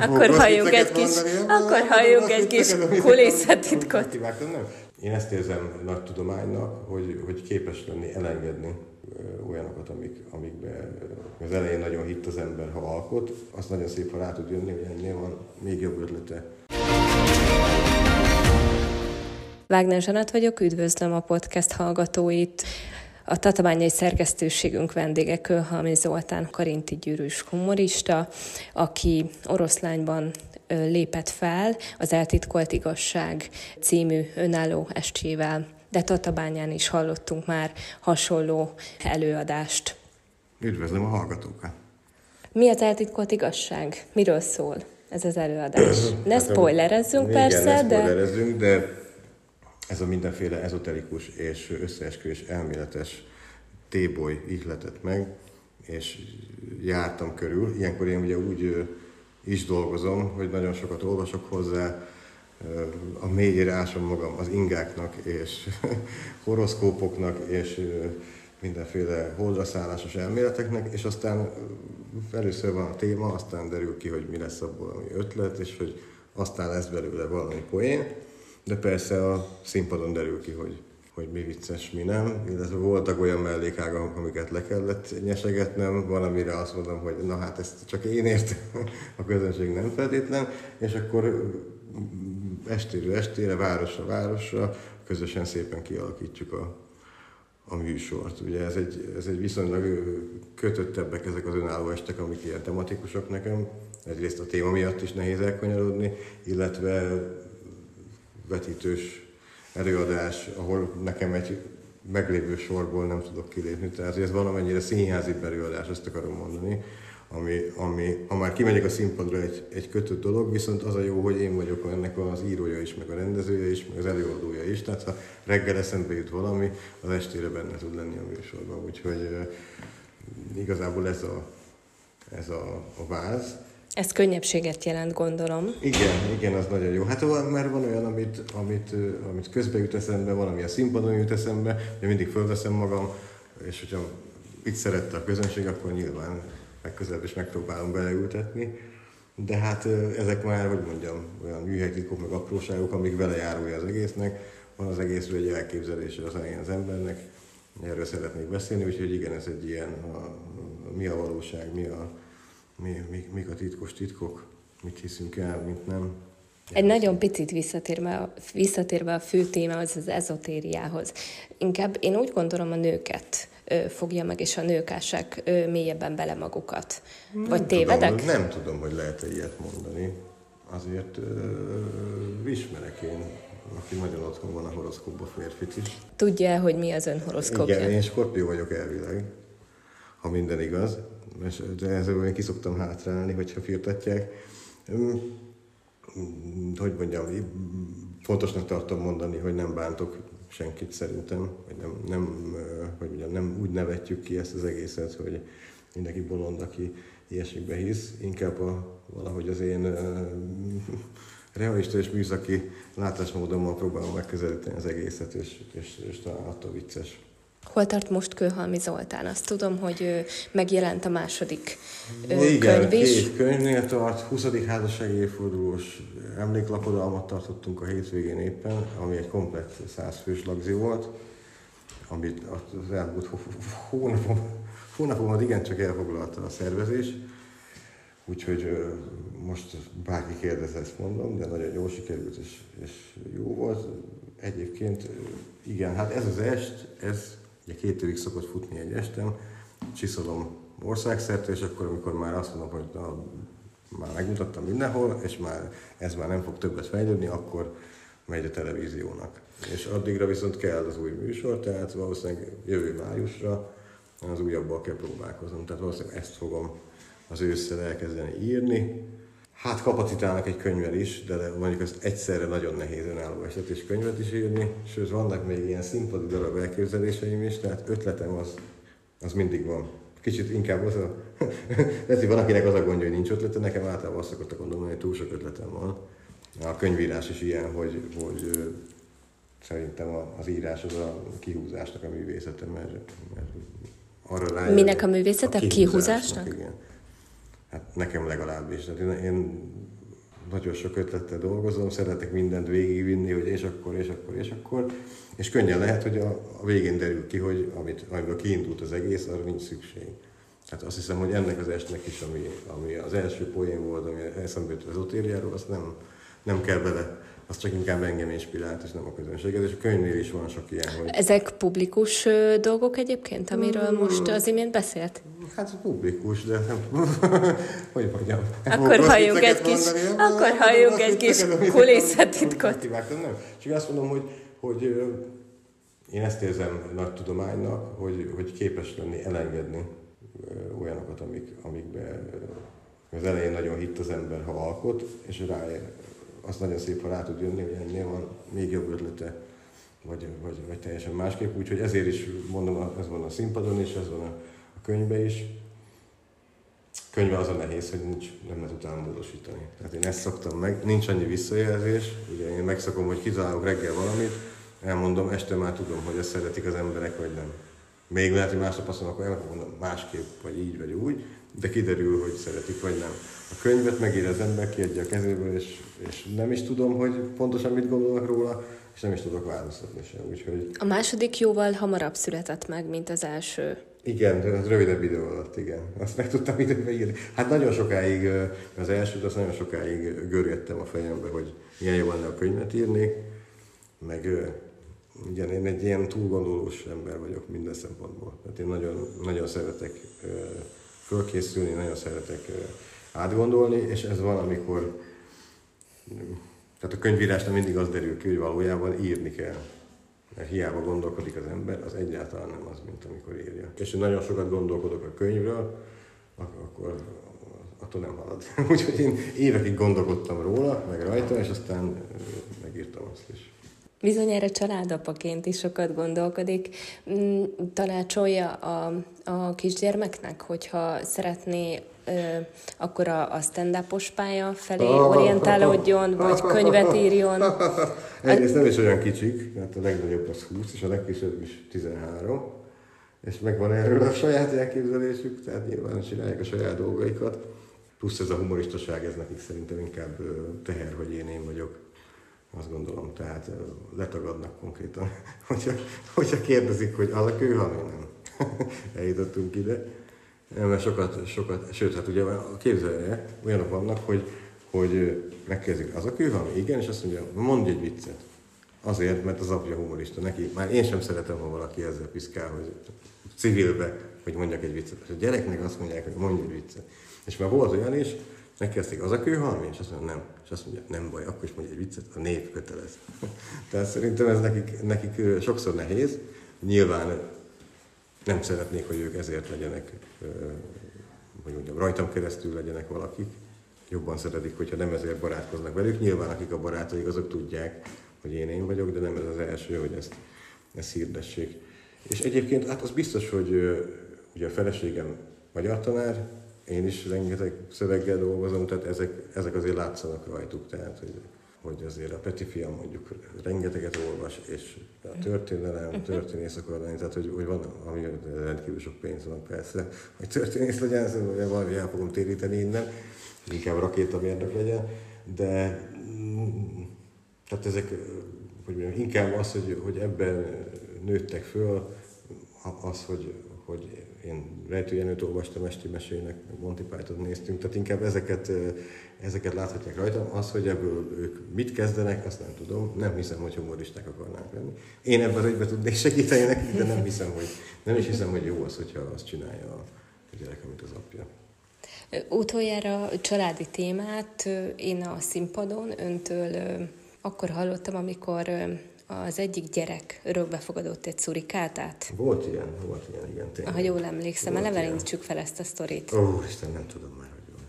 Akkor halljunk egy kis, akkor halljunk egy kis kulisszatitkot. Én ezt érzem nagy tudománynak, hogy, hogy képes lenni elengedni olyanokat, amik, amikbe az elején nagyon hitt az ember, ha alkot, azt nagyon szép, ha rá tud jönni, hogy ennél van még jobb ötlete. Wagner Zsanat vagyok, üdvözlöm a podcast hallgatóit. A tatabányai szerkesztőségünk vendége Kölhalmi Zoltán karinti gyűrűs humorista, aki oroszlányban lépett fel az Eltitkolt Igazság című önálló estjével, de Tatabányán is hallottunk már hasonló előadást. Üdvözlöm a hallgatókat! Mi az Eltitkolt Igazság? Miről szól ez az előadás? Ne hát, spoilerezzünk igen, persze, ne spoilerezzünk, de... de ez a mindenféle ezoterikus és összeesküvés elméletes téboly ihletett meg, és jártam körül. Ilyenkor én ugye úgy is dolgozom, hogy nagyon sokat olvasok hozzá, a mélyére ásom magam az ingáknak és horoszkópoknak és mindenféle holdraszállásos elméleteknek, és aztán először van a téma, aztán derül ki, hogy mi lesz abból, ami ötlet, és hogy aztán lesz belőle valami poén, de persze a színpadon derül ki, hogy hogy mi vicces, mi nem, illetve voltak olyan mellékágak, amiket le kellett nyesegetnem, valamire azt mondom, hogy na hát ezt csak én értem, a közönség nem feltétlen, és akkor estéről estére, városra városra közösen szépen kialakítjuk a, a műsort. Ugye ez egy, ez egy viszonylag kötöttebbek ezek az önálló estek, amik ilyen tematikusok nekem. Egyrészt a téma miatt is nehéz elkanyarodni, illetve vetítős előadás, ahol nekem egy meglévő sorból nem tudok kilépni. Tehát ez valamennyire színházi előadás, ezt akarom mondani, ami, ami ha már kimegyek a színpadra egy, egy kötött dolog, viszont az a jó, hogy én vagyok ennek az írója is, meg a rendezője is, meg az előadója is, tehát ha reggel eszembe jut valami, az estére benne tud lenni a műsorban, úgyhogy igazából ez a, ez a, a váz. Ez könnyebbséget jelent, gondolom. Igen, igen, az nagyon jó. Hát mert van olyan, amit, amit, amit közbe jut eszembe, van, ami a színpadon jut eszembe, hogy mindig fölveszem magam, és hogyha itt szerette a közönség, akkor nyilván legközelebb is megpróbálom beleültetni. De hát ezek már, hogy mondjam, olyan műhelytitkok, meg apróságok, amik vele járója az egésznek. Van az egészről egy elképzelése az elején az embernek. Erről szeretnék beszélni, úgyhogy igen, ez egy ilyen, a, a, mi a valóság, mi a, mi, mi, mik a titkos titkok, mit hiszünk el, mit nem. Egy nagyon picit visszatérve, visszatérve a fő témához, az ezotériához. Inkább én úgy gondolom a nőket fogja meg, és a nőkásák mélyebben bele magukat. Nem Vagy tévedek? Tudom, nem tudom, hogy lehet-e ilyet mondani. Azért ö, ismerek én, aki nagyon otthon van a horoszkóba férfit is. Tudja, hogy mi az ön horoszkópja? Igen, én skorpió vagyok elvileg, ha minden igaz de ezzel én kiszoktam hátrálni, hogyha firtatják. Hogy mondjam, fontosnak tartom mondani, hogy nem bántok senkit szerintem, hogy nem, nem, hogy mondjam, nem úgy nevetjük ki ezt az egészet, hogy mindenki bolond, aki ilyesikbe hisz, inkább a, valahogy az én realista és műszaki látásmódommal próbálom megközelíteni az egészet, és, és, és talán attól vicces. Hol tart most Kőhalmi Zoltán? Azt tudom, hogy megjelent a második Igen, könyv is. két könyvnél tart, 20. házassági évfordulós emléklapodalmat tartottunk a hétvégén éppen, ami egy komplett százfős lagzi volt, amit az elmúlt hónapom, hónapomat igencsak elfoglalta a szervezés. Úgyhogy most bárki kérdez, ezt mondom, de nagyon jól sikerült és, és jó volt. Egyébként igen, hát ez az est, ez Ugye két évig szokott futni egy estem, csiszolom országszerte, és akkor, amikor már azt mondom, hogy na, már megmutattam mindenhol, és már ez már nem fog többet fejlődni, akkor megy a televíziónak. És addigra viszont kell az új műsor, tehát valószínűleg jövő májusra az újabbal kell próbálkoznom. Tehát valószínűleg ezt fogom az ősszel elkezdeni írni, Hát kapacitálnak egy könyvvel is, de mondjuk ezt egyszerre nagyon nehéz önálló eset és könyvet is írni, sőt vannak még ilyen színpadi darab elképzeléseim is, tehát ötletem az, az mindig van. Kicsit inkább az a... lehet, hogy van, akinek az a gondja, hogy nincs ötlete, nekem általában azt szokottak gondolni, hogy túl sok ötletem van. A könyvírás is ilyen, hogy, hogy szerintem az írás az a kihúzásnak a művészete, mert, mert arra rájön, Minek a művészete? A kihúzásnak? kihúzásnak? Igen. Hát nekem legalábbis. Tehát én, én nagyon sok ötlettel dolgozom, szeretek mindent végigvinni, hogy és akkor, és akkor, és akkor, és könnyen lehet, hogy a, a végén derül ki, hogy amit, amiből kiindult az egész, arra nincs szükség. Hát azt hiszem, hogy ennek az estnek is, ami, ami az első poén volt, ami eszembe jött az otériáról, azt nem, nem kell bele az csak inkább engem inspirált, és nem a közönséget, és a könyvnél is van sok ilyen, hogy... Ezek publikus dolgok egyébként, amiről most az imént beszélt? Hát publikus, de nem... hogy mondjam? Akkor halljunk egy kis, mondani, akkor halljunk egy kis kulisszatitkot. Nem, csak azt mondom, hogy, hogy én ezt érzem nagy tudománynak, hogy, hogy képes lenni elengedni olyanokat, amik, amikbe az elején nagyon hitt az ember, ha alkot, és ráér, az nagyon szép, ha rá tud jönni, hogy ennél van még jobb ötlete, vagy, vagy, vagy teljesen másképp. Úgyhogy ezért is mondom, ez van a színpadon is, ez van a, a könyvben is. Könyve az a nehéz, hogy nincs, nem lehet utána módosítani. Tehát én ezt szoktam meg, nincs annyi visszajelzés, ugye én megszakom, hogy kitalálok reggel valamit, elmondom, este már tudom, hogy ezt szeretik az emberek, vagy nem. Még lehet, hogy másnap azt mondom, akkor mondom másképp, vagy így, vagy úgy, de kiderül, hogy szeretik, vagy nem. A könyvet megír az ember, kiadja a kezéből, és, és nem is tudom, hogy pontosan mit gondolnak róla, és nem is tudok változtatni sem. Úgyhogy... A második jóval hamarabb született meg, mint az első. Igen, de rövidebb idő alatt, igen. Azt meg tudtam időbe írni. Hát nagyon sokáig, az elsőt azt nagyon sokáig görgettem a fejembe, hogy milyen jó lenne a könyvet írni, meg igen, én egy ilyen túlgondolós ember vagyok minden szempontból. Tehát én nagyon, nagyon szeretek fölkészülni, nagyon szeretek átgondolni, és ez van, amikor tehát a könyvírásnál mindig az derül ki, hogy valójában írni kell. Hiába gondolkodik az ember, az egyáltalán nem az, mint amikor írja. És hogy nagyon sokat gondolkodok a könyvről, akkor attól nem halad. Úgyhogy én évekig gondolkodtam róla, meg rajta, és aztán megírtam azt is. Bizonyára családapaként is sokat gondolkodik. Mm, tanácsolja a, a kisgyermeknek, hogyha szeretné akkor a, a stand-upos pálya felé orientálódjon, vagy könyvet írjon? Egyrészt nem is olyan kicsik, mert a legnagyobb az 20, és a legkisebb is 13, és megvan erről a saját elképzelésük, tehát nyilván csinálják a saját dolgaikat. Plusz ez a humoristaság, ez nekik szerintem inkább teher, hogy én én vagyok. Azt gondolom, tehát letagadnak konkrétan, hogyha, hogyha kérdezik, hogy a kőhal, nem. Eljutottunk ide. Mert sokat, sokat, sőt, hát ugye képzelje, olyanok vannak, hogy, hogy megkezdik az a kőhal, igen, és azt mondja, mondj egy viccet. Azért, mert az apja humorista. Neki, már én sem szeretem, ha valaki ezzel piszkál, hogy civilbe, hogy mondjak egy viccet. És a gyereknek azt mondják, hogy mondj egy viccet. És már volt olyan is, megkezdték, az a kőhalmi? És azt mondja, nem. És azt mondja, nem baj, akkor is mondja egy viccet, a nép kötelez. Tehát szerintem ez nekik, nekik sokszor nehéz. Nyilván nem szeretnék, hogy ők ezért legyenek, hogy mondjam, rajtam keresztül legyenek valakik. Jobban szeretik, hogyha nem ezért barátkoznak velük. Nyilván akik a barátaik, azok tudják, hogy én én vagyok, de nem ez az első, hogy ezt, ezt hirdessék. És egyébként hát az biztos, hogy ugye a feleségem magyar tanár, én is rengeteg szöveggel dolgozom, tehát ezek, ezek azért látszanak rajtuk, tehát hogy, hogy azért a Peti fiam mondjuk rengeteget olvas, és a történelem, történész akar lenni, tehát hogy, hogy van, ami rendkívül sok pénz van persze, hogy történész legyen, szóval valami el fogom téríteni innen, inkább rakétamérnök legyen, de tehát ezek, hogy mondjam, inkább az, hogy, hogy ebben nőttek föl, az, hogy, hogy én Rejtő Jenőt olvastam esti mesének, Monty Python néztünk, tehát inkább ezeket, ezeket láthatják rajtam. Az, hogy ebből ők mit kezdenek, azt nem tudom. Nem hiszem, hogy humoristák akarnák lenni. Én ebben az ügyben tudnék segíteni nekik, de nem hiszem, hogy, nem is hiszem, hogy jó az, hogyha azt csinálja a gyerek, amit az apja. Utoljára családi témát én a színpadon öntől akkor hallottam, amikor az egyik gyerek örökbefogadott egy szurikátát. Volt ilyen, volt ilyen, igen. Tényleg. Ha jól emlékszem, elevenítsük fel ezt a sztorit. Ó, Isten, nem tudom már, hogy van.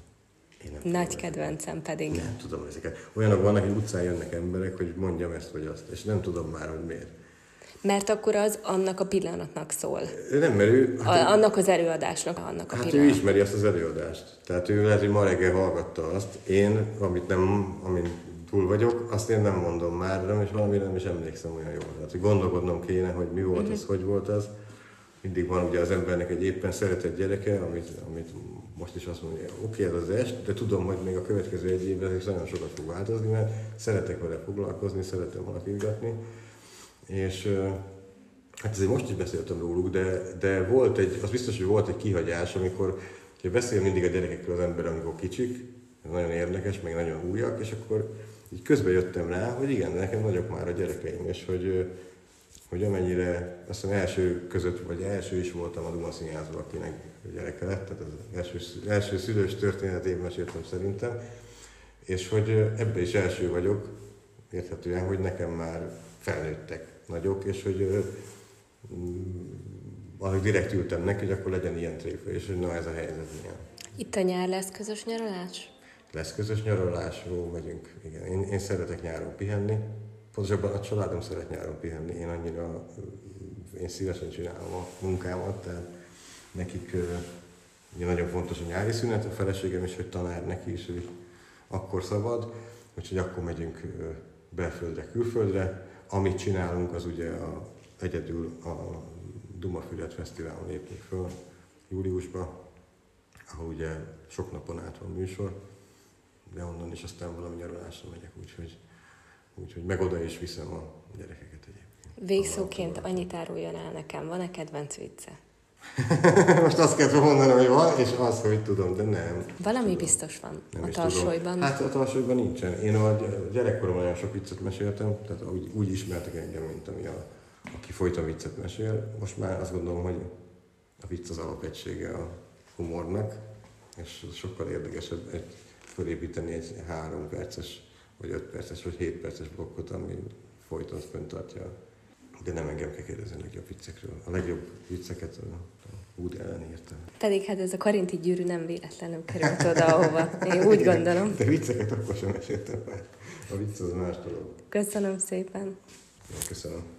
Én nem Nagy tudom, kedvencem pedig. Nem tudom ezeket. Olyanok vannak, hogy utcán jönnek emberek, hogy mondjam ezt vagy azt, és nem tudom már, hogy miért. Mert akkor az annak a pillanatnak szól. Nem, mert ő... Hát a, annak az előadásnak, annak a hát pillanat. ő ismeri azt az előadást. Tehát ő lehet, hogy ma reggel hallgatta azt. Én, amit nem, amin túl vagyok, azt én nem mondom már, nem, és valami nem is emlékszem olyan jól. Tehát, hogy gondolkodnom kéne, hogy mi volt az, hogy volt az. mindig van ugye az embernek egy éppen szeretett gyereke, amit, amit most is azt mondja, oké, okay, ez az est, de tudom, hogy még a következő egy évben ez nagyon sokat fog változni, mert szeretek vele foglalkozni, szeretem alakítgatni. És hát ezért most is beszéltem róluk, de, de volt egy, az biztos, hogy volt egy kihagyás, amikor ugye beszél mindig a gyerekekről az ember, amikor kicsik, nagyon érdekes, meg nagyon újak, és akkor így közben jöttem rá, hogy igen, nekem nagyok már a gyerekeim, és hogy hogy amennyire, azt hiszem első között, vagy első is voltam a Duma Színházban, akinek gyereke lett, tehát az első, első szülős történetét meséltem szerintem, és hogy ebbe is első vagyok, érthetően, hogy nekem már felnőttek nagyok, és hogy ahogy direkt ültem neki, hogy akkor legyen ilyen tréfa, és hogy na ez a helyzet milyen. Itt a nyár lesz közös nyaralás? Lesz közös nyaralás, jó, megyünk, igen. Én, én szeretek nyáron pihenni, Pontosabban a családom szeret nyáron pihenni, én annyira, én szívesen csinálom a munkámat, tehát nekik ugye nagyon fontos a nyári szünet, a feleségem is, hogy tanár neki is, hogy akkor szabad, úgyhogy akkor megyünk belföldre, külföldre. Amit csinálunk, az ugye a, egyedül a Dumafület Fesztiválon lépünk föl júliusban, ahol ugye sok napon át van műsor, de onnan is aztán valami nyaralásra megyek, úgyhogy Úgyhogy meg oda is viszem a gyerekeket egyébként. Végszóként annyit áruljon el nekem, van-e kedvenc vicce? Most azt kell mondanom, hogy van, és azt, hogy tudom, de nem. Valami tudom. biztos van nem a tarsolyban. Tudom. Hát a tarsolyban nincsen. Én a gyerekkoromban nagyon sok viccet meséltem, tehát úgy, úgy ismertek engem, mint ami a, aki folyton viccet mesél. Most már azt gondolom, hogy a vicc az alapegysége a humornak, és sokkal érdekesebb egy, fölépíteni egy három perces vagy 5 perces, vagy 7 perces blokkot, ami folyton tartja. De nem engem kell kérdezni a legjobb viccekről. A legjobb vicceket a Woody ellen írta. Pedig hát ez a karinti gyűrű nem véletlenül került oda, ahova. Én úgy gondolom. De vicceket akkor sem meséltem már. A vicc az más dolog. Köszönöm szépen. Köszönöm.